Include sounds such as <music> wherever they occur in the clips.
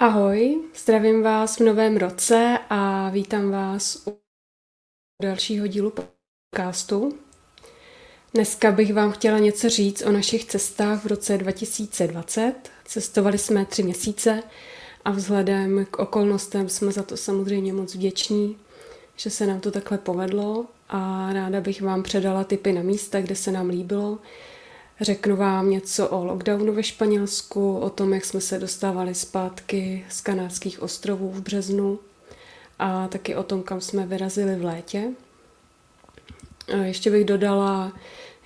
Ahoj, zdravím vás v novém roce a vítám vás u dalšího dílu podcastu. Dneska bych vám chtěla něco říct o našich cestách v roce 2020. Cestovali jsme tři měsíce a vzhledem k okolnostem jsme za to samozřejmě moc vděční, že se nám to takhle povedlo a ráda bych vám předala tipy na místa, kde se nám líbilo, Řeknu vám něco o lockdownu ve Španělsku, o tom, jak jsme se dostávali zpátky z kanádských ostrovů v březnu a taky o tom, kam jsme vyrazili v létě. A ještě bych dodala,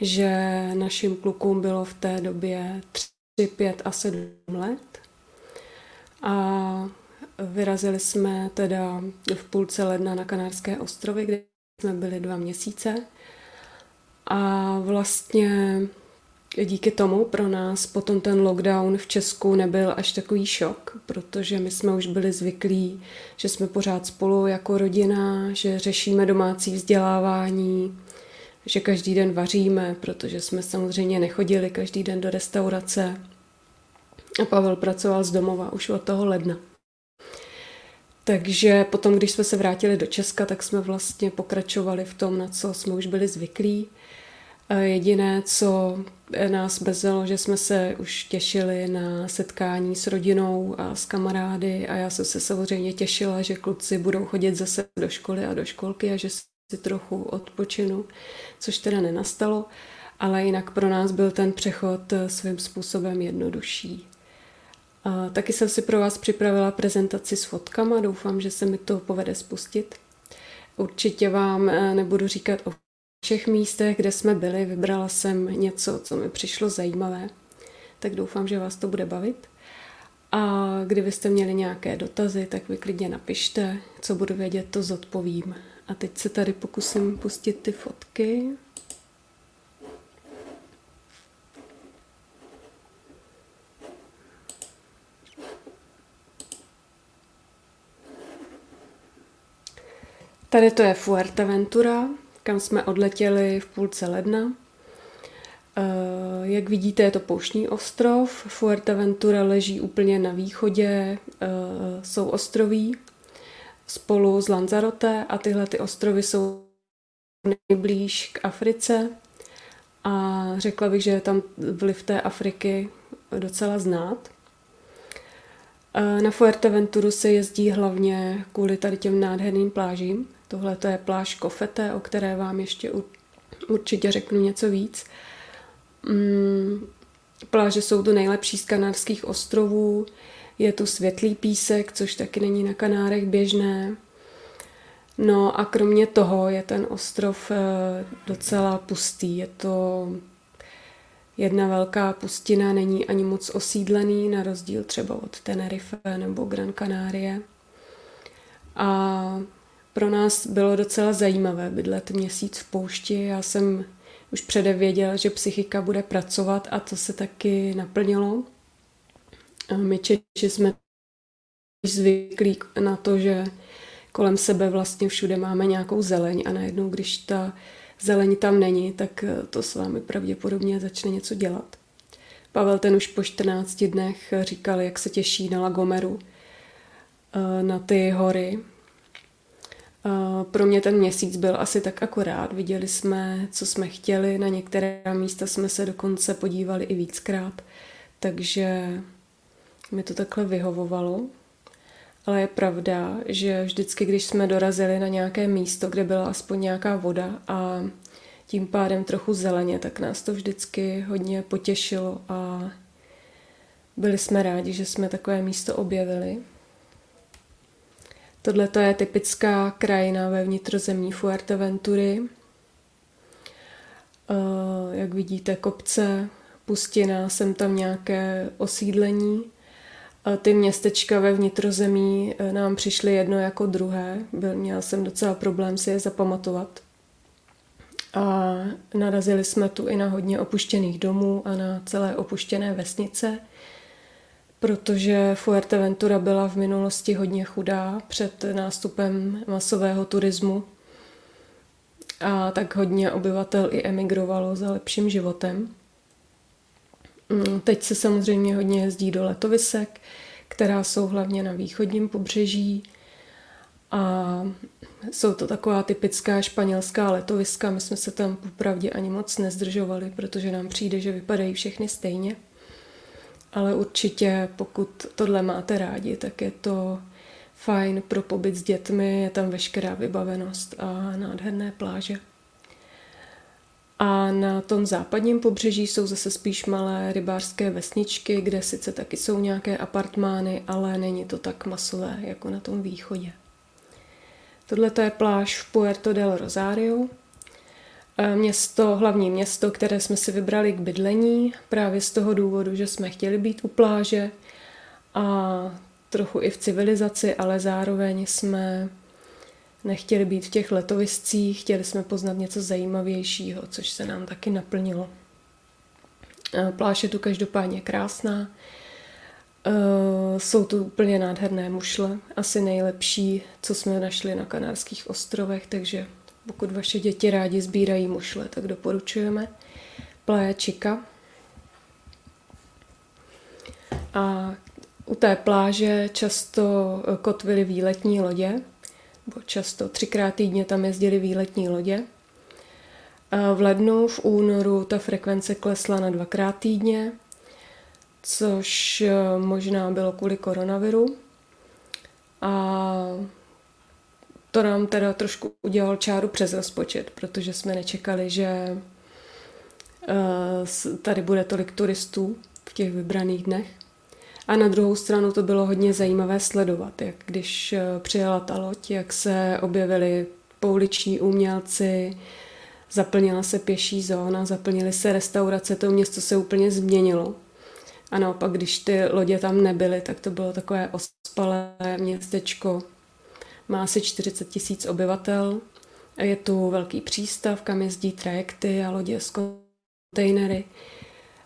že našim klukům bylo v té době 3, 5 a 7 let. A vyrazili jsme teda v půlce ledna na Kanárské ostrovy, kde jsme byli dva měsíce. A vlastně díky tomu pro nás potom ten lockdown v Česku nebyl až takový šok, protože my jsme už byli zvyklí, že jsme pořád spolu jako rodina, že řešíme domácí vzdělávání, že každý den vaříme, protože jsme samozřejmě nechodili každý den do restaurace. A Pavel pracoval z domova už od toho ledna. Takže potom, když jsme se vrátili do Česka, tak jsme vlastně pokračovali v tom, na co jsme už byli zvyklí. Jediné, co nás bezelo, že jsme se už těšili na setkání s rodinou a s kamarády a já jsem se samozřejmě těšila, že kluci budou chodit zase do školy a do školky a že si trochu odpočinu, což teda nenastalo, ale jinak pro nás byl ten přechod svým způsobem jednodušší. A taky jsem si pro vás připravila prezentaci s fotkama, doufám, že se mi to povede spustit. Určitě vám eh, nebudu říkat o všech místech, kde jsme byli, vybrala jsem něco, co mi přišlo zajímavé, tak doufám, že vás to bude bavit. A kdybyste měli nějaké dotazy, tak vy klidně napište, co budu vědět, to zodpovím. A teď se tady pokusím pustit ty fotky. Tady to je Fuerteventura, kam jsme odletěli v půlce ledna. Eh, jak vidíte, je to pouštní ostrov. Fuerteventura leží úplně na východě, eh, jsou ostroví spolu s Lanzarote a tyhle ty ostrovy jsou nejblíž k Africe a řekla bych, že je tam vliv té Afriky docela znát. Eh, na Fuerteventuru se jezdí hlavně kvůli tady těm nádherným plážím. Tohle to je pláž Kofete, o které vám ještě určitě řeknu něco víc. Mm, pláže jsou to nejlepší z kanárských ostrovů, je tu světlý písek, což taky není na Kanárech běžné. No a kromě toho je ten ostrov eh, docela pustý. Je to jedna velká pustina, není ani moc osídlený, na rozdíl třeba od Tenerife nebo Gran Canaria. A pro nás bylo docela zajímavé bydlet měsíc v poušti. Já jsem už předem věděla, že psychika bude pracovat a to se taky naplnilo. A my Češi jsme zvyklí na to, že kolem sebe vlastně všude máme nějakou zeleň a najednou, když ta zeleň tam není, tak to s vámi pravděpodobně začne něco dělat. Pavel ten už po 14 dnech říkal, jak se těší na Lagomeru, eh, na ty hory, pro mě ten měsíc byl asi tak akorát. Viděli jsme, co jsme chtěli, na některé místa jsme se dokonce podívali i víckrát, takže mi to takhle vyhovovalo. Ale je pravda, že vždycky, když jsme dorazili na nějaké místo, kde byla aspoň nějaká voda a tím pádem trochu zeleně, tak nás to vždycky hodně potěšilo a byli jsme rádi, že jsme takové místo objevili. Tohle je typická krajina ve vnitrozemní Fuerteventury. Eh, jak vidíte, kopce, pustina, sem tam nějaké osídlení. Ty městečka ve vnitrozemí eh, nám přišly jedno jako druhé. Byl, měl jsem docela problém si je zapamatovat. A narazili jsme tu i na hodně opuštěných domů a na celé opuštěné vesnice – protože Fuerteventura byla v minulosti hodně chudá před nástupem masového turismu a tak hodně obyvatel i emigrovalo za lepším životem. Mm, teď se samozřejmě hodně jezdí do letovisek, která jsou hlavně na východním pobřeží. A jsou to taková typická španělská letoviska. My jsme se tam popravdě ani moc nezdržovali, protože nám přijde, že vypadají všechny stejně. Ale určitě, pokud tohle máte rádi, tak je to fajn pro pobyt s dětmi, je tam veškerá vybavenost a nádherné pláže. A na tom západním pobřeží jsou zase spíš malé rybářské vesničky, kde sice taky jsou nějaké apartmány, ale není to tak masové jako na tom východě. Tohle je pláž v Puerto del Rosario, město, hlavní město, které jsme si vybrali k bydlení, právě z toho důvodu, že jsme chtěli být u pláže a trochu i v civilizaci, ale zároveň jsme nechtěli být v těch letoviscích, chtěli jsme poznat něco zajímavějšího, což se nám taky naplnilo. Pláž je tu každopádně krásná. Jsou tu úplně nádherné mušle, asi nejlepší, co jsme našli na Kanárských ostrovech, takže pokud vaše děti rádi sbírají mušle, tak doporučujeme. Chica. A u té pláže často kotvily výletní lodě, bo často třikrát týdně tam jezdili výletní lodě. V lednu, v únoru ta frekvence klesla na dvakrát týdně, což eh, možná bylo kvůli koronaviru. A to nám teda trošku udělal čáru přes rozpočet, protože jsme nečekali, že eh, tady bude tolik turistů v těch vybraných dnech. A na druhou stranu to bylo hodně zajímavé sledovat, jak když eh, přijela ta loď, jak se objevili pouliční umělci, zaplnila se pěší zóna, zaplnily se restaurace, to město se úplně změnilo. A naopak, když ty lodě tam nebyly, tak to bylo takové ospalé městečko. Má asi 40 tisíc obyvatel. Je tu velký přístav, kam jezdí trajekty a lodě s kontejnery,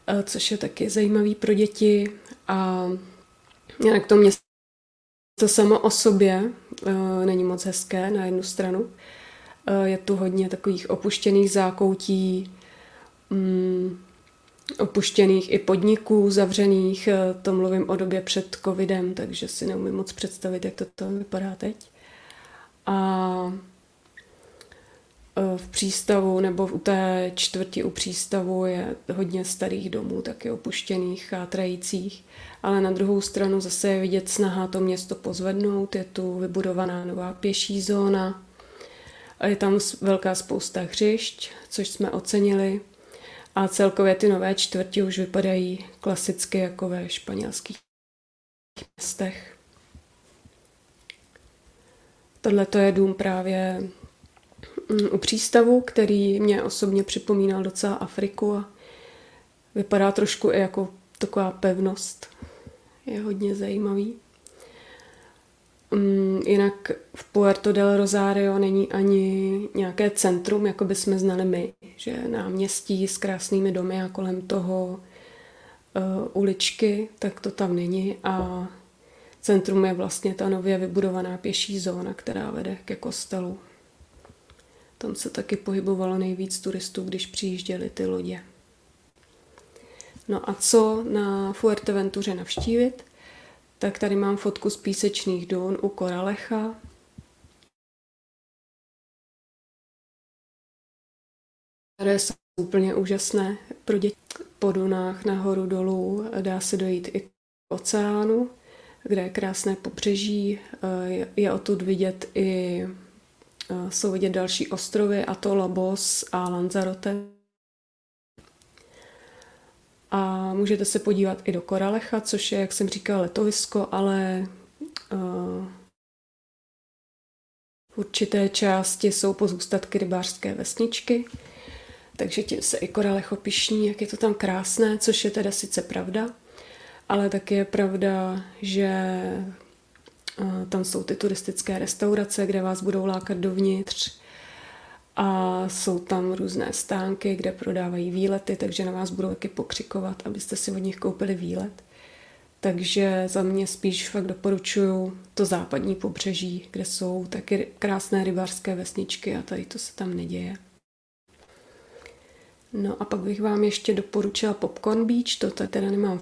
eh, což je taky zajímavý pro děti. A jinak to město samo o sobě uh, není moc hezké na jednu stranu. Uh, je tu hodně takových opuštěných zákoutí, um, opuštěných i podniků zavřených. To mluvím o době před covidem, takže si neumím moc představit, jak to tam vypadá teď. A v přístavu nebo u té čtvrti u přístavu je hodně starých domů, taky opuštěných, chátrajících, ale na druhou stranu zase je vidět snaha to město pozvednout, je tu vybudovaná nová pěší zóna, je tam velká spousta hřišť, což jsme ocenili. A celkově ty nové čtvrti už vypadají klasicky jako ve španělských městech. Tohle to je dům právě Mm, u přístavu, který mě osobně připomínal docela Afriku a vypadá trošku i jako taková pevnost. Je hodně zajímavý. Mm, jinak v Puerto del Rosario není ani nějaké centrum, jako by jsme znali my, že náměstí s krásnými domy a kolem toho uh, uličky, tak to tam není a centrum je vlastně ta nově vybudovaná pěší zóna, která vede ke kostelu. Tam se taky pohybovalo nejvíc turistů, když přijížděly ty lodě. No a co na Fuerteventuře navštívit? Tak tady mám fotku z písečných dun u Koralecha. které jsou úplně úžasné pro děti. Po dunách nahoru dolů dá se dojít i k oceánu, kde je krásné pobřeží. Je odtud vidět i Eh, jsou vidět další ostrovy, a to Labos a Lanzarote. A můžete se podívat i do Koralecha, což je, jak jsem říkala, letovisko, ale v určité části jsou pozůstatky rybářské vesničky, takže tím se i Koralecho pišní, jak je to tam krásné, což je teda sice pravda, ale taky je pravda, že tam jsou ty turistické restaurace, kde vás budou lákat dovnitř. A jsou tam různé stánky, kde prodávají výlety, takže na vás budou taky pokřikovat, abyste si od nich koupili výlet. Takže za mě spíš fakt doporučuju to západní pobřeží, kde jsou taky krásné rybářské vesničky a tady to se tam neděje. No a pak bych vám ještě doporučila Popcorn Beach, to teda nemám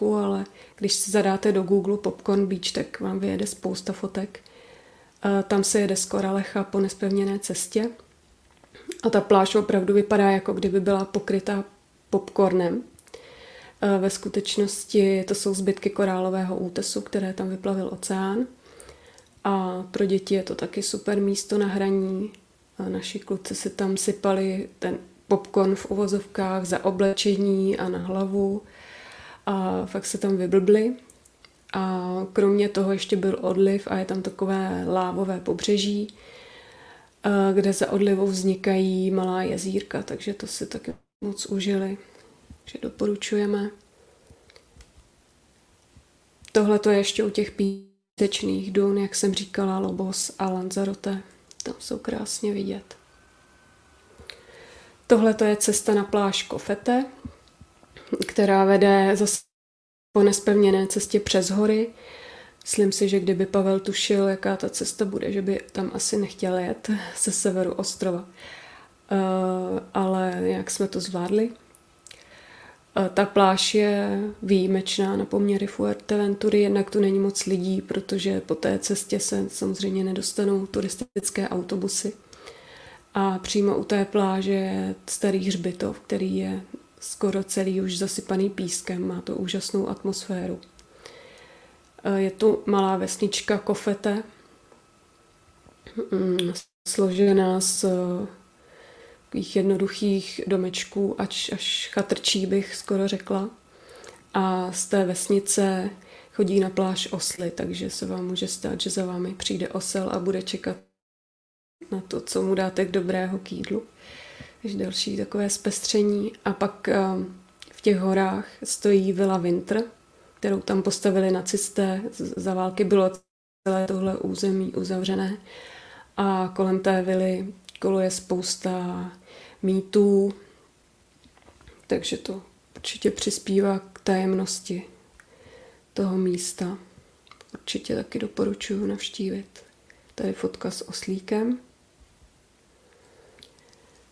fotku, ale když si zadáte do Google Popcorn Beach, tak vám vyjede spousta fotek. Tam se jede z Koralecha po nespevněné cestě. A ta pláž opravdu vypadá, jako kdyby byla pokrytá popcornem. Ve skutečnosti to jsou zbytky korálového útesu, které tam vyplavil oceán. A pro děti je to taky super místo na hraní. A naši kluci si tam sypali ten popcorn v uvozovkách za oblečení a na hlavu a fakt se tam vyblbli. A kromě toho ještě byl odliv a je tam takové lávové pobřeží, kde za odlivou vznikají malá jezírka, takže to si taky moc užili, že doporučujeme. Tohle to je ještě u těch pítečných dun, jak jsem říkala, Lobos a Lanzarote. Tam jsou krásně vidět. Tohle to je cesta na pláž Kofete, která vede zase po nespevněné cestě přes hory. Myslím si, že kdyby Pavel tušil, jaká ta cesta bude, že by tam asi nechtěl jet ze severu ostrova. Uh, ale jak jsme to zvládli. Uh, ta pláž je výjimečná na poměry Fuerteventury, jednak tu není moc lidí, protože po té cestě se samozřejmě nedostanou turistické autobusy. A přímo u té pláže je starý hřbitov, který je skoro celý už zasypaný pískem, má to úžasnou atmosféru. E, je tu malá vesnička Kofete, mm, složená z e, takových jednoduchých domečků, až, až chatrčí bych skoro řekla. A z té vesnice chodí na pláž osly, takže se vám může stát, že za vámi přijde osel a bude čekat na to, co mu dáte k dobrého k jídlu. Takže další takové zpestření. A pak eh, v těch horách stojí Villa Winter, kterou tam postavili nacisté. Za války bylo celé tohle území uzavřené. A kolem té vily koluje spousta mýtů, takže to určitě přispívá k tajemnosti toho místa. Určitě taky doporučuji navštívit. Tady fotka s oslíkem.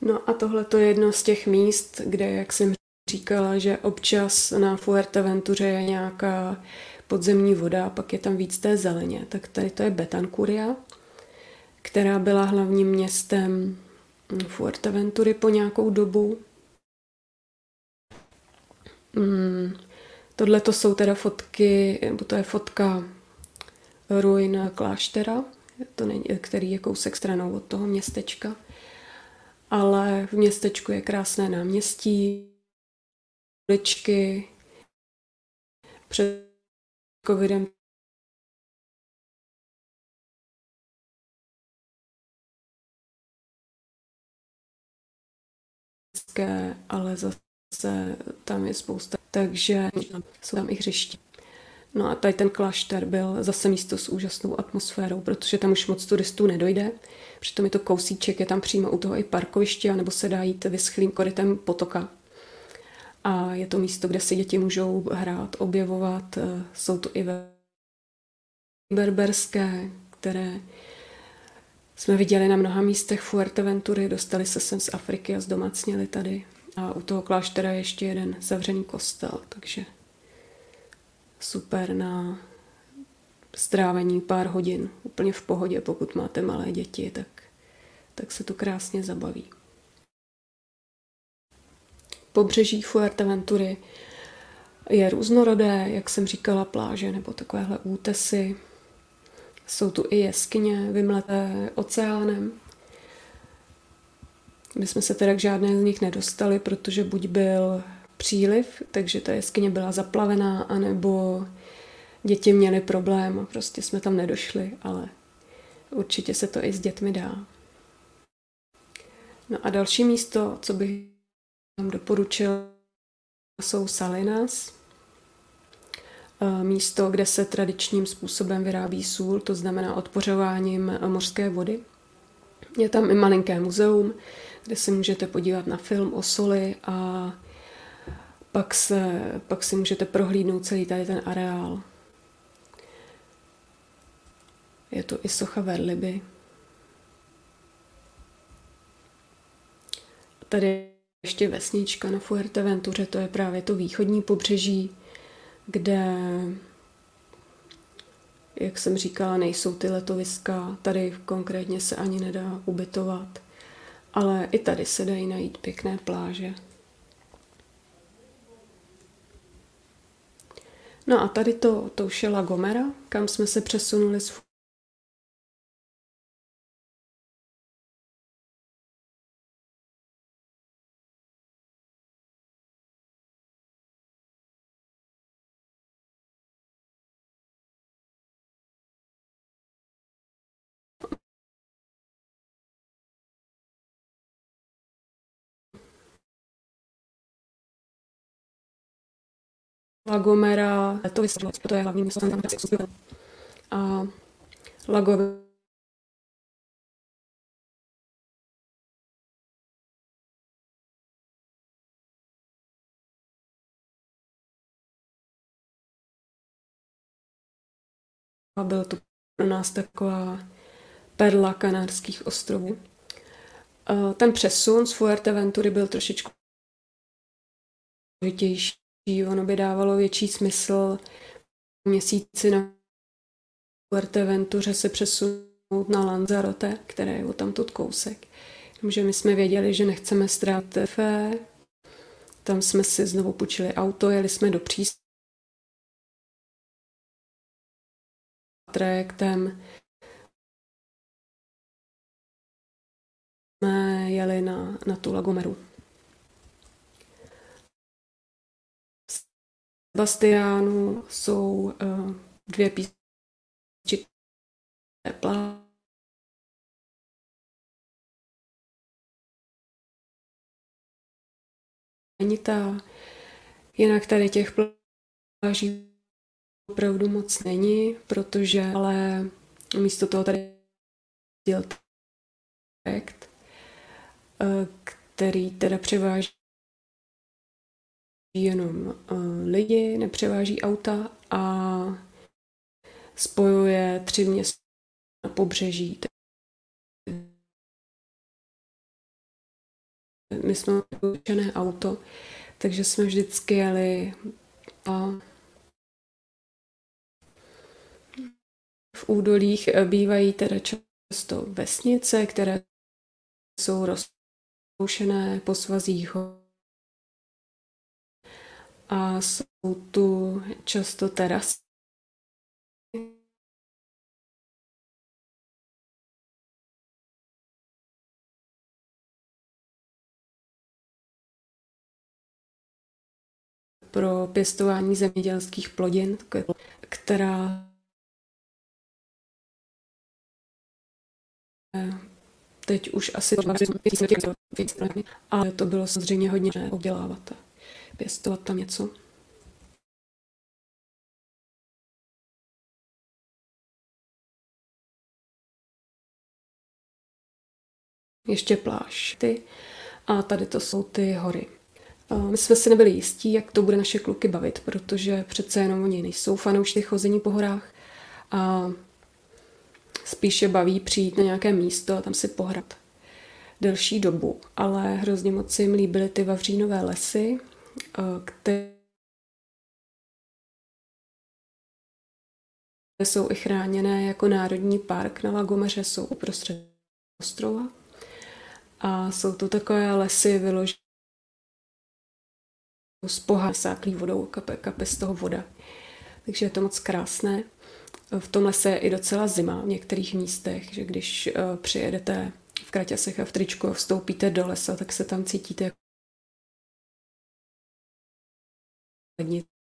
No a tohle to je jedno z těch míst, kde, jak jsem říkala, že občas na Fuerteventuře je nějaká podzemní voda, pak je tam víc té zeleně. Tak tady to je Betancuria, která byla hlavním městem Fuerteventury po nějakou dobu. Hmm. Tohle to jsou teda fotky, nebo to je fotka ruin kláštera, to není, který je kousek stranou od toho městečka ale v městečku je krásné náměstí, uličky. Před covidem ale zase tam je spousta, takže jsou tam i hřiště. No a tady ten klášter byl zase místo s úžasnou atmosférou, protože tam už moc turistů nedojde. Přitom je to kousíček, je tam přímo u toho i parkoviště, nebo se dá jít vyschlým korytem potoka. A je to místo, kde si děti můžou hrát, objevovat. Jsou to i berberské, které jsme viděli na mnoha místech Fuerteventury, dostali se sem z Afriky a zdomacněli tady. A u toho kláštera je ještě jeden zavřený kostel, takže super na strávení pár hodin úplně v pohodě, pokud máte malé děti, tak, tak se to krásně zabaví. Pobřeží Fuerteventury je různorodé, jak jsem říkala, pláže nebo takovéhle útesy. Jsou tu i jeskyně vymleté oceánem. My jsme se teda k žádné z nich nedostali, protože buď byl příliv, takže ta jeskyně byla zaplavená, anebo děti měly problém a prostě jsme tam nedošli, ale určitě se to i s dětmi dá. No a další místo, co bych vám doporučil, jsou Salinas. E, místo, kde se tradičním způsobem vyrábí sůl, to znamená odpořováním mořské vody. Je tam i malinké muzeum, kde si můžete podívat na film o soli a pak, se, pak si můžete prohlídnout celý tady ten areál. Je to i socha Verliby. Tady ještě vesnička na Fuerteventuře, to je právě to východní pobřeží. kde, jak jsem říkala, nejsou ty letoviska. Tady konkrétně se ani nedá ubytovat, ale i tady se dají najít pěkné pláže. No a tady to, to už je La Gomera, kam jsme se přesunuli z La Gomera, to vysvětlilo, to je hlavní město tam A La A byl to pro nás taková perla kanárských ostrovů. Ten přesun z Fuerteventury byl trošičku složitější ono by dávalo větší smysl měsíci na Fuerteventuře se přesunout na Lanzarote, které je tam tut kousek. Že my jsme věděli, že nechceme ztrátit fé. Tam jsme si znovu půjčili auto, jeli jsme do přístavu trajektem. Jsme jeli na, na tu Lagomeru. Bastiánu jsou uh, dvě písničky plá. ta. Jinak tady těch pláží opravdu moc není, protože ale místo toho tady děl projekt, eh, který teda převáží jenom uh, lidi, nepřeváží auta a spojuje tři města na pobřeží. My jsme učené auto, takže jsme vždycky jeli a v údolích bývají teda často vesnice, které jsou rozloušené po svazích a jsou tu často terasy. pro pěstování zemědělských plodin, která teď už asi ale to bylo samozřejmě hodně obdělávat pěstovat tam něco. Ještě pláž. Ty. A tady to jsou ty hory. My jsme si nebyli jistí, jak to bude naše kluky bavit, protože přece jenom oni nejsou fanoušci chození po horách a spíše baví přijít na nějaké místo a tam si pohrát delší dobu. Ale hrozně moc jim líbily ty vavřínové lesy, které jsou i chráněné jako národní park na Lagomeře, jsou uprostřed ostrova. A jsou to takové lesy vyložené z poha vodou, kape, kape z toho voda. Takže je to moc krásné. V tom lese je i docela zima v některých místech, že když uh, přijedete v kraťasech a v tričku a vstoupíte do lesa, tak se tam cítíte jako lednici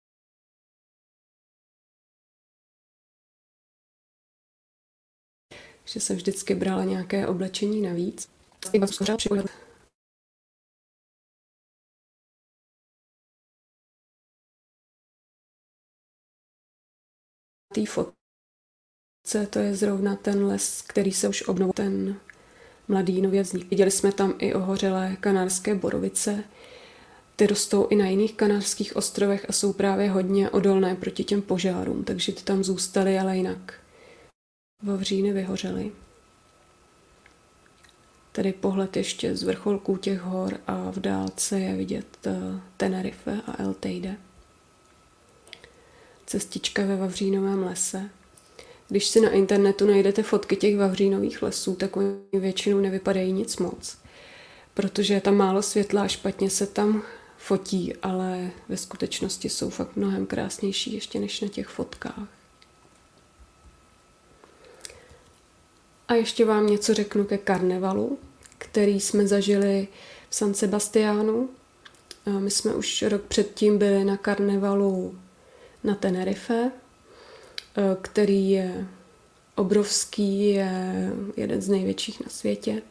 že jsem vždycky brala nějaké oblečení navíc. té fotce to je zrovna ten les, který se už obnovil, ten mladý nově vznik. Viděli jsme tam i ohořelé kanárské borovice, ty rostou i na jiných kanárských ostrovech a jsou právě hodně odolné proti těm požárům, takže ty tam zůstaly, ale jinak vavříny vyhořely. Tady pohled ještě z vrcholků těch hor a v dálce je vidět eh, Tenerife a El Teide. cestička ve Vavřínovém lese. Když si na internetu najdete fotky těch Vavřínových lesů, tak oni většinou nevypadají nic moc. Protože je tam málo světla a špatně se tam fotí, ale ve skutečnosti jsou fakt mnohem krásnější ještě než na těch fotkách. A ještě vám něco řeknu ke karnevalu, který jsme zažili v San Sebastiánu. My jsme už rok předtím byli na karnevalu na Tenerife, který je obrovský, je jeden z největších na světě.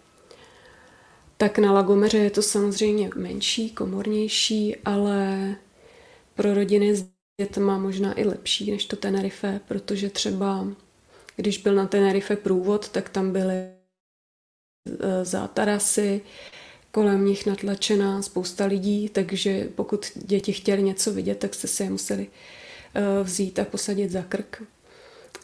Tak na Lagomeře je to samozřejmě menší, komornější, ale pro rodiny s dětma možná i lepší než to Tenerife, protože třeba když byl na Tenerife průvod, tak tam byly e, zátarasy, kolem nich natlačená spousta lidí, takže pokud děti chtěli něco vidět, tak jste si je museli e, vzít a posadit za krk.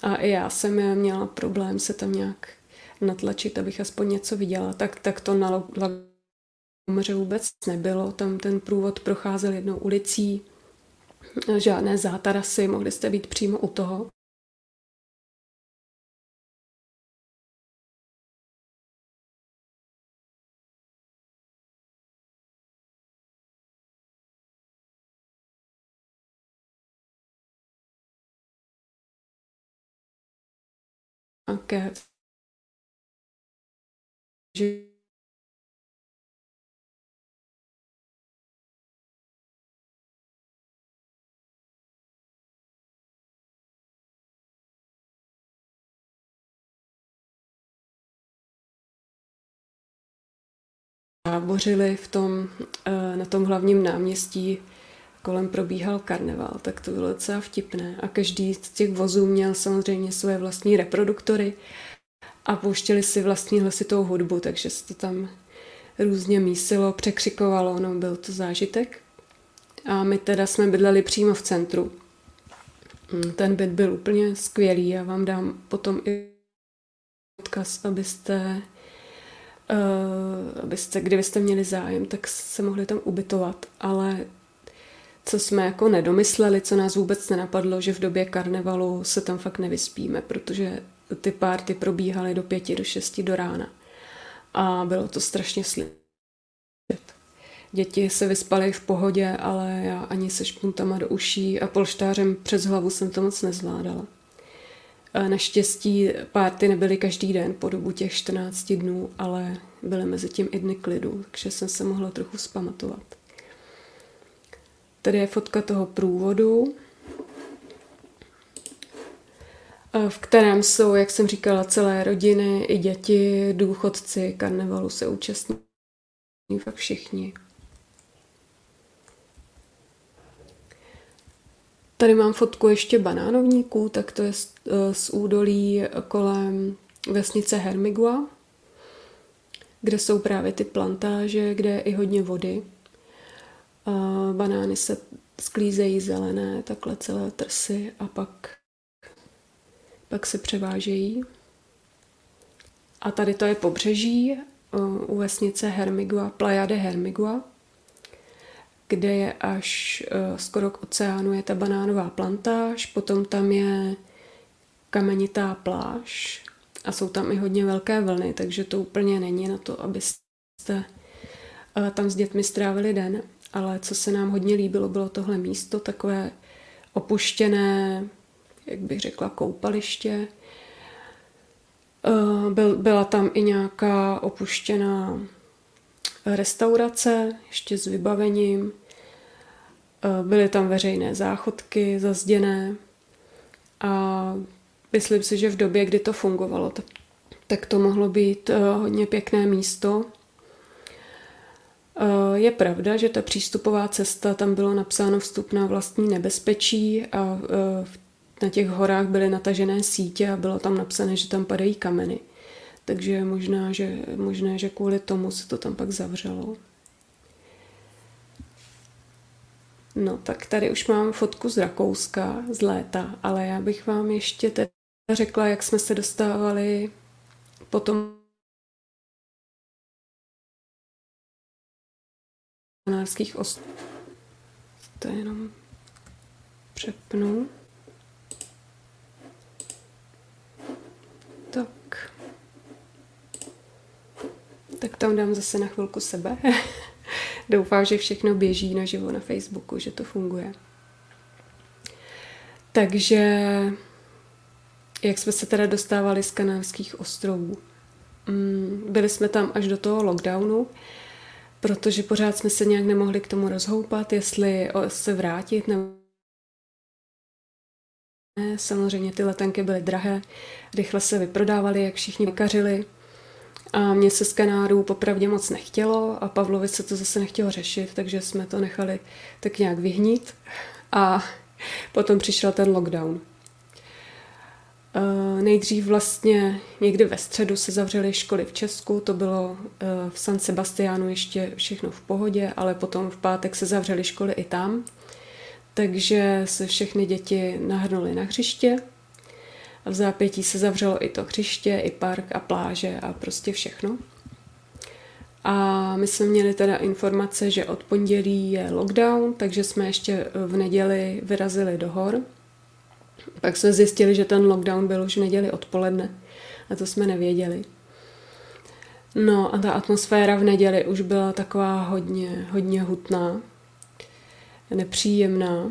A i já jsem měla problém se tam nějak natlačit, abych aspoň něco viděla. Tak, tak to na Lagomeře vůbec nebylo. Tam ten průvod procházel jednou ulicí, žádné zátarasy, mohli jste být přímo u toho. ke že bořili v tom, eh, na tom hlavním náměstí kolem probíhal karneval, tak to bylo docela vtipné. A každý z těch vozů měl samozřejmě své vlastní reproduktory a pouštěli si vlastní hlasitou hudbu, takže se to tam různě mísilo, překřikovalo, no byl to zážitek. A my teda jsme bydleli přímo v centru. Mm, ten byt byl úplně skvělý, já vám dám potom i odkaz, abyste, uh, abyste, kdybyste měli zájem, tak se mohli tam ubytovat, ale co jsme jako nedomysleli, co nás vůbec nenapadlo, že v době karnevalu se tam fakt nevyspíme, protože ty párty probíhaly do pěti, do šesti do rána. A bylo to strašně slyšet. Děti se vyspaly v pohodě, ale já ani se špuntama do uší a polštářem přes hlavu jsem to moc nezvládala. Naštěstí párty nebyly každý den po dobu těch 14 dnů, ale byly mezi tím i dny klidu, takže jsem se mohla trochu spamatovat. Tady je fotka toho průvodu, v kterém jsou, jak jsem říkala, celé rodiny, i děti, důchodci, karnevalu se účastní fakt všichni. Tady mám fotku ještě banánovníků, tak to je z, z údolí kolem vesnice Hermigua, kde jsou právě ty plantáže, kde je i hodně vody. Banány se sklízejí zelené, takhle celé trsy a pak, pak se převážejí. A tady to je pobřeží u vesnice Hermigua, Playa de Hermigua, kde je až skoro k oceánu je ta banánová plantáž, potom tam je kamenitá pláž a jsou tam i hodně velké vlny, takže to úplně není na to, abyste tam s dětmi strávili den ale co se nám hodně líbilo, bylo tohle místo, takové opuštěné, jak bych řekla, koupaliště. Eh, byl, byla tam i nějaká opuštěná restaurace, ještě s vybavením. Eh, byly tam veřejné záchodky zazděné a myslím si, že v době, kdy to fungovalo, tak, to mohlo být eh, hodně pěkné místo. Je pravda, že ta přístupová cesta, tam bylo napsáno vstup na vlastní nebezpečí a eh, na těch horách byly natažené sítě a bylo tam napsané, že tam padají kameny. Takže možná, že, možná, že kvůli tomu se to tam pak zavřelo. No, tak tady už mám fotku z Rakouska, z léta, ale já bych vám ještě teda řekla, jak jsme se dostávali potom Kanárských ostrovů. To jenom přepnu. Tak. Tak tam dám zase na chvilku sebe. <laughs> Doufám, že všechno běží naživo na Facebooku, že to funguje. Takže jak jsme se teda dostávali z Kanárských ostrovů? Mm, byli jsme tam až do toho lockdownu, protože pořád jsme se nějak nemohli k tomu rozhoupat, jestli se vrátit nebo Samozřejmě ty letenky byly drahé, rychle se vyprodávaly, jak všichni vykařili. A mě se z Kanárů popravdě moc nechtělo a Pavlovi se to zase nechtělo řešit, takže jsme to nechali tak nějak vyhnít. A potom přišel ten lockdown. Uh, nejdřív vlastně někdy ve středu se zavřely školy v Česku, to bylo uh, v San Sebastianu ještě všechno v pohodě, ale potom v pátek se zavřely školy i tam. Takže se všechny děti nahrnuly na hřiště v zápětí se zavřelo i to hřiště, i park a pláže a prostě všechno. A my jsme měli teda informace, že od pondělí je lockdown, takže jsme ještě v neděli vyrazili do hor. Pak jsme zjistili, že ten lockdown byl už v neděli odpoledne a to jsme nevěděli. No a ta atmosféra v neděli už byla taková hodně, hodně hutná, nepříjemná.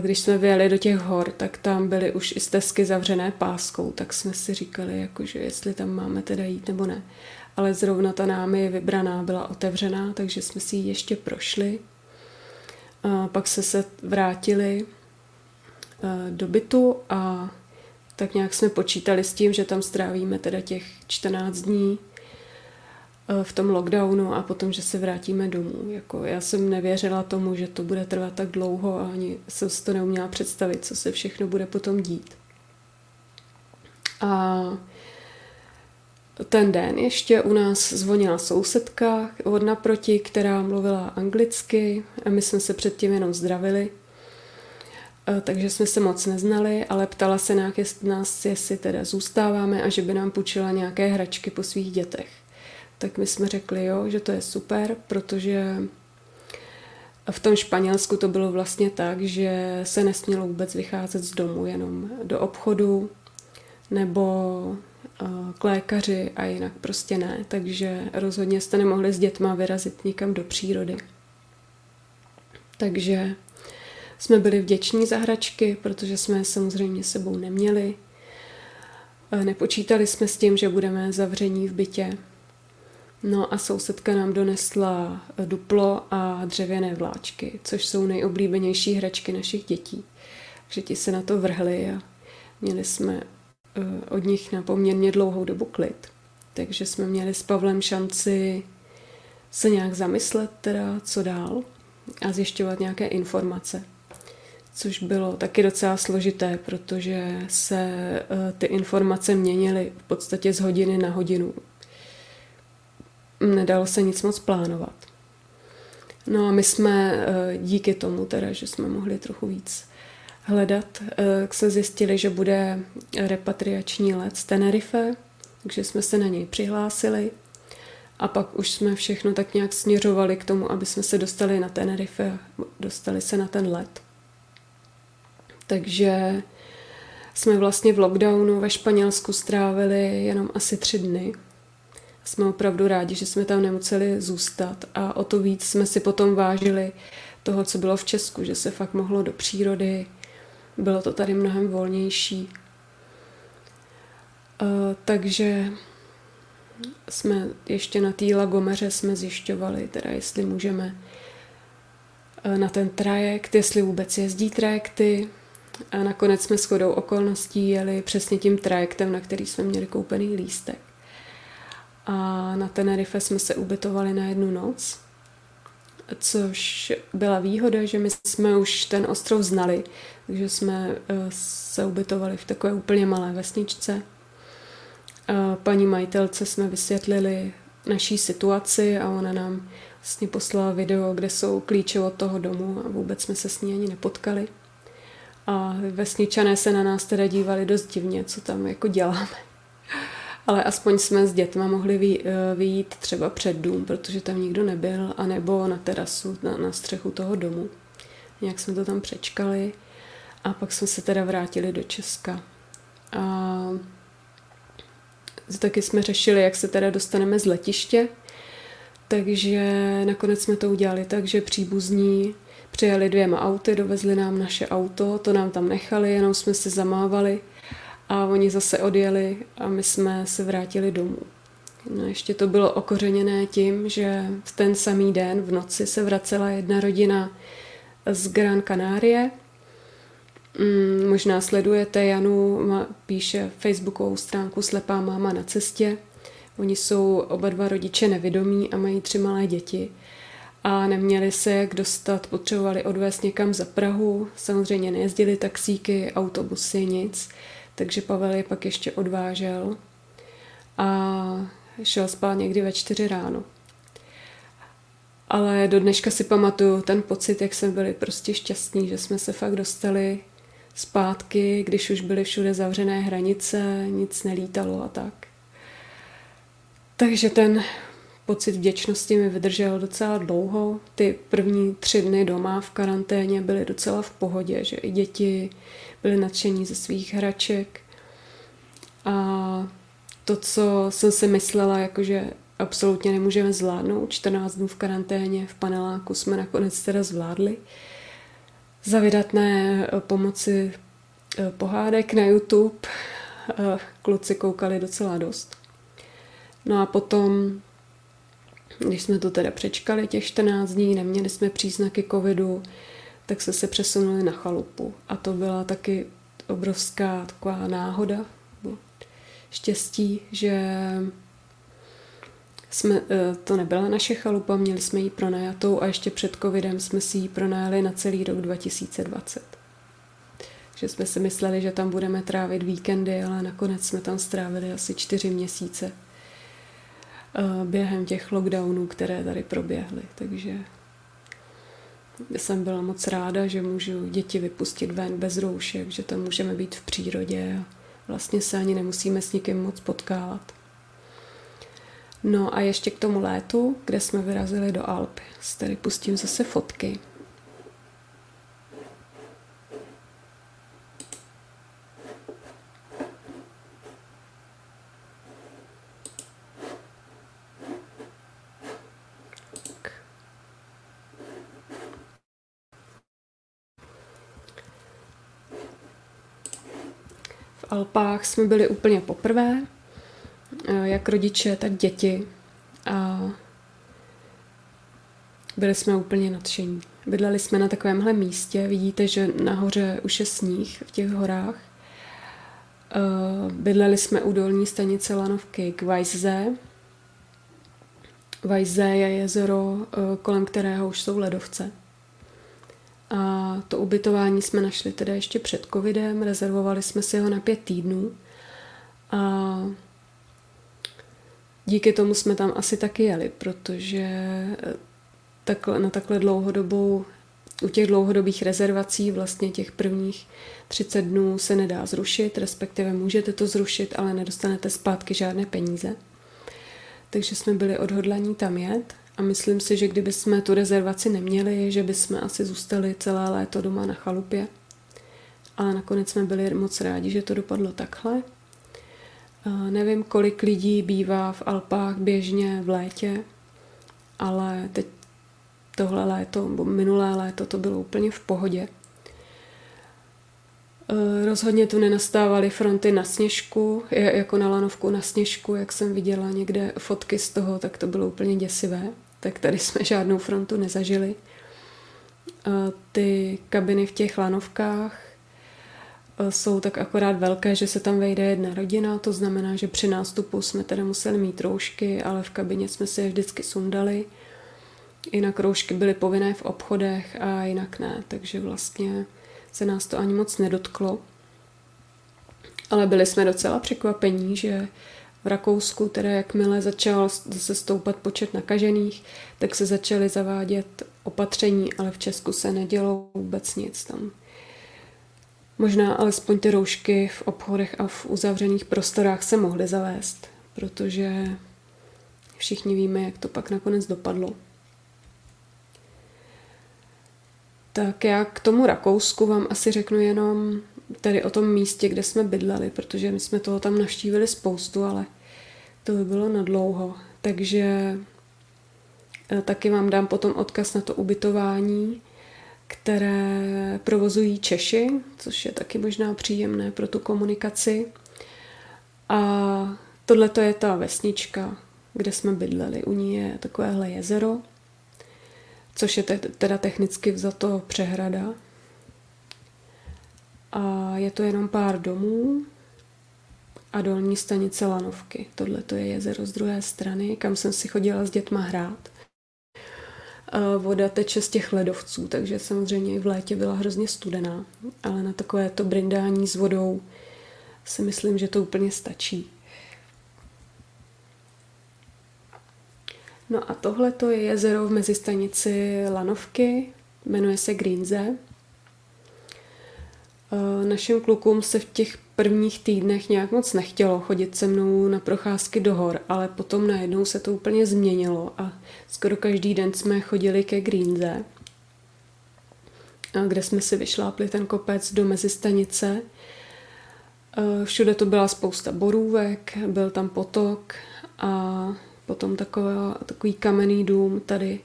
Když jsme vyjeli do těch hor, tak tam byly už i stezky zavřené páskou, tak jsme si říkali, jakože jestli tam máme teda jít nebo ne. Ale zrovna ta námi vybraná byla otevřená, takže jsme si ji ještě prošli. A pak se se vrátili eh, do bytu a tak nějak jsme počítali s tím, že tam strávíme teda těch 14 dní v tom lockdownu a potom, že se vrátíme domů. Jako já jsem nevěřila tomu, že to bude trvat tak dlouho a ani jsem si to neuměla představit, co se všechno bude potom dít. A ten den ještě u nás zvonila sousedka od naproti, která mluvila anglicky a my jsme se předtím jenom zdravili. Eh, takže jsme se moc neznali, ale ptala se nás, jestli teda zůstáváme a že by nám půjčila nějaké hračky po svých dětech tak my jsme řekli, jo, že to je super, protože v tom Španělsku to bylo vlastně tak, že se nesmělo vůbec vycházet z domu, jenom do obchodu nebo eh, k lékaři a jinak prostě ne, takže rozhodně jste nemohli s dětma vyrazit nikam do přírody. Takže jsme byli vděční za hračky, protože jsme je samozřejmě sebou neměli. Eh, nepočítali jsme s tím, že budeme zavření v bytě, No a sousedka nám donesla duplo a dřevěné vláčky, což jsou nejoblíbenější hračky našich dětí. Takže ti se na to vrhli a měli jsme eh, od nich na poměrně dlouhou dobu klid. Takže jsme měli s Pavlem šanci se nějak zamyslet teda, co dál a zjišťovat nějaké informace. Což bylo taky docela složité, protože se eh, ty informace měnily v podstatě z hodiny na hodinu nedalo se nic moc plánovat. No a my jsme eh, díky tomu teda, že jsme mohli trochu víc hledat, eh, se zjistili, že bude repatriační let z Tenerife, takže jsme se na něj přihlásili a pak už jsme všechno tak nějak směřovali k tomu, aby jsme se dostali na Tenerife, dostali se na ten let. Takže jsme vlastně v lockdownu ve Španělsku strávili jenom asi tři dny, jsme opravdu rádi, že jsme tam nemuseli zůstat a o to víc jsme si potom vážili toho, co bylo v Česku, že se fakt mohlo do přírody, bylo to tady mnohem volnější. Uh, takže jsme ještě na té Lagomeře jsme zjišťovali, teda jestli můžeme na ten trajekt, jestli vůbec jezdí trajekty. A nakonec jsme shodou okolností jeli přesně tím trajektem, na který jsme měli koupený lístek a na Tenerife jsme se ubytovali na jednu noc, což byla výhoda, že my jsme už ten ostrov znali, takže jsme eh, se ubytovali v takové úplně malé vesničce. Paní majitelce jsme vysvětlili naší situaci a ona nám vlastně poslala video, kde jsou klíče od toho domu a vůbec jsme se s ní ani nepotkali. A vesničané se na nás teda dívali dost divně, co tam jako děláme ale aspoň jsme s dětma mohli eh, vyjít třeba před dům, protože tam nikdo nebyl, anebo na terasu, na, na střechu toho domu. Nějak jsme to tam přečkali a pak jsme se teda vrátili do Česka. A taky jsme řešili, jak se teda dostaneme z letiště, takže nakonec jsme to udělali tak, že příbuzní přijeli dvěma auty, dovezli nám naše auto, to nám tam nechali, jenom jsme se zamávali a oni zase odjeli a my jsme se vrátili domů. No ještě to bylo okořeněné tím, že v ten samý den v noci se vracela jedna rodina z Gran Canaria. Mm, možná sledujete, Janu píše facebookovou stránku Slepá máma na cestě. Oni jsou oba dva rodiče nevědomí a mají tři malé děti a neměli se jak dostat, potřebovali odvést někam za Prahu, samozřejmě nejezdili taxíky, autobusy, nic, takže Pavel je pak ještě odvážel a šel spát někdy ve čtyři ráno. Ale do dneška si pamatuju ten pocit, jak jsme byli prostě šťastní, že jsme se fakt dostali zpátky, když už byly všude zavřené hranice, nic nelítalo a tak. Takže ten pocit vděčnosti mi vydržel docela dlouho. Ty první tři dny doma v karanténě byly docela v pohodě, že i děti byly nadšení ze svých hraček. A to, co jsem si myslela, jakože absolutně nemůžeme zvládnout, 14 dnů v karanténě v paneláku jsme nakonec teda zvládli. Za vydatné eh, pomoci eh, pohádek na YouTube eh, kluci koukali docela dost. No a potom když jsme to teda přečkali těch 14 dní, neměli jsme příznaky covidu, tak se se přesunuli na chalupu. A to byla taky obrovská taková náhoda, štěstí, že jsme, e, to nebyla naše chalupa, měli jsme ji pronajatou a ještě před covidem jsme si ji pronajali na celý rok 2020. Že jsme si mysleli, že tam budeme trávit víkendy, ale nakonec jsme tam strávili asi čtyři měsíce Eh, během těch lockdownů, které tady proběhly. Takže jsem byla moc ráda, že můžu děti vypustit ven bez roušek, že tam můžeme být v přírodě a vlastně se ani nemusíme s nikým moc potkávat. No a ještě k tomu létu, kde jsme vyrazili do Alp. Tady pustím zase fotky. Alpách jsme byli úplně poprvé, eh, jak rodiče, tak děti. A byli jsme úplně nadšení. Bydleli jsme na takovémhle místě, vidíte, že nahoře už je sníh v těch horách. Eh, bydleli jsme u dolní stanice lanovky k Vajze. Vajze je jezero, eh, kolem kterého už jsou ledovce. A to ubytování jsme našli teda ještě před covidem, rezervovali jsme si ho na pět týdnů. A díky tomu jsme tam asi taky jeli, protože takhle, na takhle dlouhodobou, u těch dlouhodobých rezervací vlastně těch prvních 30 dnů se nedá zrušit, respektive můžete to zrušit, ale nedostanete zpátky žádné peníze. Takže jsme byli odhodlaní tam jet a myslím si, že kdyby jsme tu rezervaci neměli, že bychom asi zůstali celé léto doma na chalupě. Ale nakonec jsme byli moc rádi, že to dopadlo takhle. Nevím, kolik lidí bývá v Alpách běžně v létě, ale teď tohle léto, nebo minulé léto, to bylo úplně v pohodě. E, rozhodně tu nenastávaly fronty na sněžku, jako na lanovku na sněžku, jak jsem viděla někde fotky z toho, tak to bylo úplně děsivé tak tady jsme žádnou frontu nezažili. Ty kabiny v těch lanovkách e, jsou tak akorát velké, že se tam vejde jedna rodina, to znamená, že při nástupu jsme tedy museli mít roušky, ale v kabině jsme si je vždycky sundali. Jinak roušky byly povinné v obchodech a jinak ne, takže vlastně se nás to ani moc nedotklo. Ale byli jsme docela překvapení, že v Rakousku, teda jakmile začal zase stoupat počet nakažených, tak se začaly zavádět opatření, ale v Česku se nedělo vůbec nic tam. Možná alespoň ty roušky v obchodech a v uzavřených prostorách se mohly zavést, protože všichni víme, jak to pak nakonec dopadlo. Tak já k tomu Rakousku vám asi řeknu jenom tady o tom místě, kde jsme bydleli, protože my jsme toho tam navštívili spoustu, ale To by bylo na dlouho. Takže eh, taky vám dám potom odkaz na to ubytování, které provozují Češi, což je taky možná příjemné pro tu komunikaci. A tohle to je ta vesnička, kde jsme bydleli. U ní je takovéhle jezero, což je teda technicky vzato přehrada. A je to jenom pár domů a dolní stanice Lanovky. Tohle to je jezero z druhé strany, kam jsem si chodila s dětma hrát. A voda teče z těch ledovců, takže samozřejmě i v létě byla hrozně studená, ale na takové to brindání s vodou si myslím, že to úplně stačí. No a tohle to je jezero v mezistanici Lanovky, jmenuje se Greenze. Našim klukům se v těch prvních týdnech nějak moc nechtělo chodit se mnou na procházky do hor, ale potom najednou se to úplně změnilo a skoro každý den jsme chodili ke Greenze, kde jsme si vyšlápli ten kopec do mezistanice. Všude to byla spousta borůvek, byl tam potok a potom taková, takový kamenný dům tady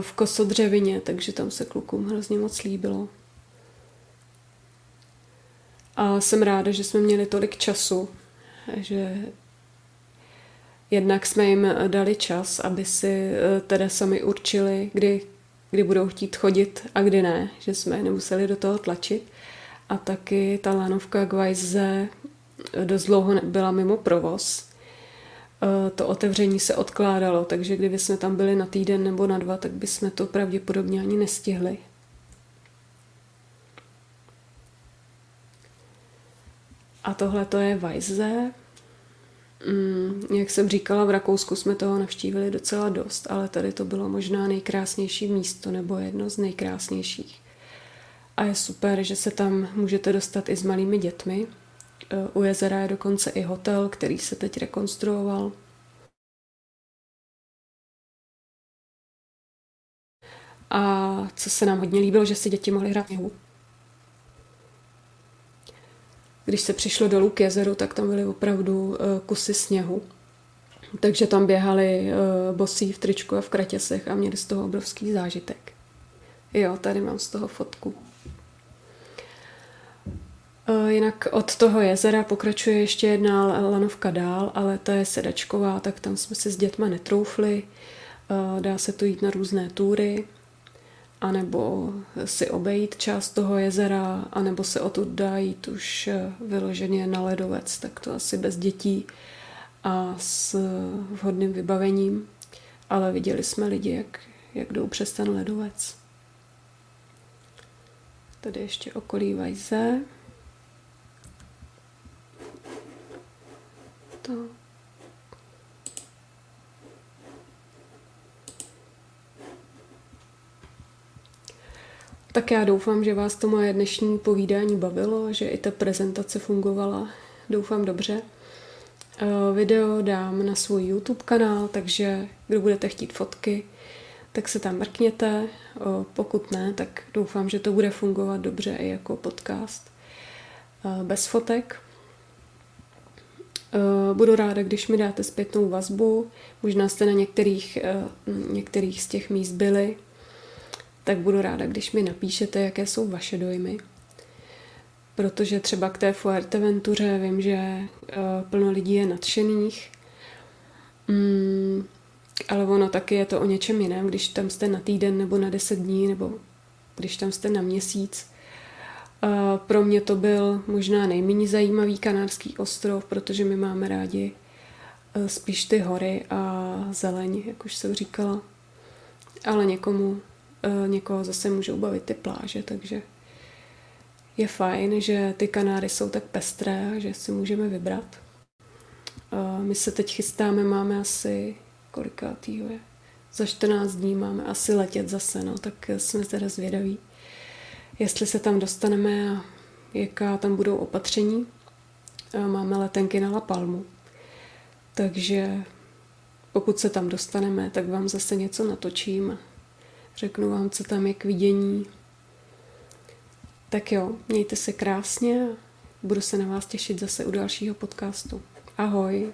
v kosodřevině, takže tam se klukům hrozně moc líbilo. A jsem ráda, že jsme měli tolik času, že jednak jsme jim dali čas, aby si eh, teda sami určili, kdy, kdy budou chtít chodit a kdy ne, že jsme je nemuseli do toho tlačit. A taky ta lanovka Gvajze dost dlouho byla mimo provoz. Eh, to otevření se odkládalo, takže kdyby jsme tam byli na týden nebo na dva, tak bychom to pravděpodobně ani nestihli. A tohle to je Weisse. Mm, jak jsem říkala, v Rakousku jsme toho navštívili docela dost, ale tady to bylo možná nejkrásnější místo nebo jedno z nejkrásnějších. A je super, že se tam můžete dostat i s malými dětmi. E, u jezera je dokonce i hotel, který se teď rekonstruoval. A co se nám hodně líbilo, že si děti mohly hrát v když se přišlo dolů k jezeru, tak tam byly opravdu eh, kusy sněhu. Takže tam běhali eh, bosí v tričku a v kratěsech a měli z toho obrovský zážitek. Jo, tady mám z toho fotku. Eh, jinak od toho jezera pokračuje ještě jedna lanovka dál, ale ta je sedačková, tak tam jsme si s dětma netroufli. Dá se to jít na různé túry anebo si obejít část toho jezera, anebo se odtud dá jít už eh, vyloženě na ledovec, tak to asi bez dětí a s vhodným vybavením. Ale viděli jsme lidi, jak, jak jdou přes ten ledovec. Tady ještě okolí Vajze. To Tak já doufám, že vás to moje dnešní povídání bavilo, že i ta prezentace fungovala. Doufám dobře. Eh, video dám na svůj YouTube kanál, takže kdo budete chtít fotky, tak se tam mrkněte. Eh, pokud ne, tak doufám, že to bude fungovat dobře i jako podcast. Eh, bez fotek. Budu ráda, když mi dáte zpětnou vazbu. Možná jste na některých, některých z těch míst byli, tak budu ráda, když mi napíšete, jaké jsou vaše dojmy. Protože třeba k té Fuerteventuře vím, že uh, plno lidí je nadšených, mm, ale ono taky je to o něčem jiném, když tam jste na týden nebo na deset dní, nebo když tam jste na měsíc. Uh, pro mě to byl možná nejméně zajímavý kanárský ostrov, protože my máme rádi uh, spíš ty hory a zeleň, jak už jsem říkala. Ale někomu Eh, někoho zase můžou bavit ty pláže, takže je fajn, že ty Kanáry jsou tak pestré, že si můžeme vybrat. Eh, my se teď chystáme, máme asi kolikátýho je? Za 14 dní máme asi letět zase, no, tak jsme teda zvědaví, jestli se tam dostaneme a jaká tam budou opatření. Eh, máme letenky na La Palmu, takže pokud se tam dostaneme, tak vám zase něco natočím Řeknu vám, co tam je k vidění. Tak jo, mějte se krásně a budu se na vás těšit zase u dalšího podcastu. Ahoj!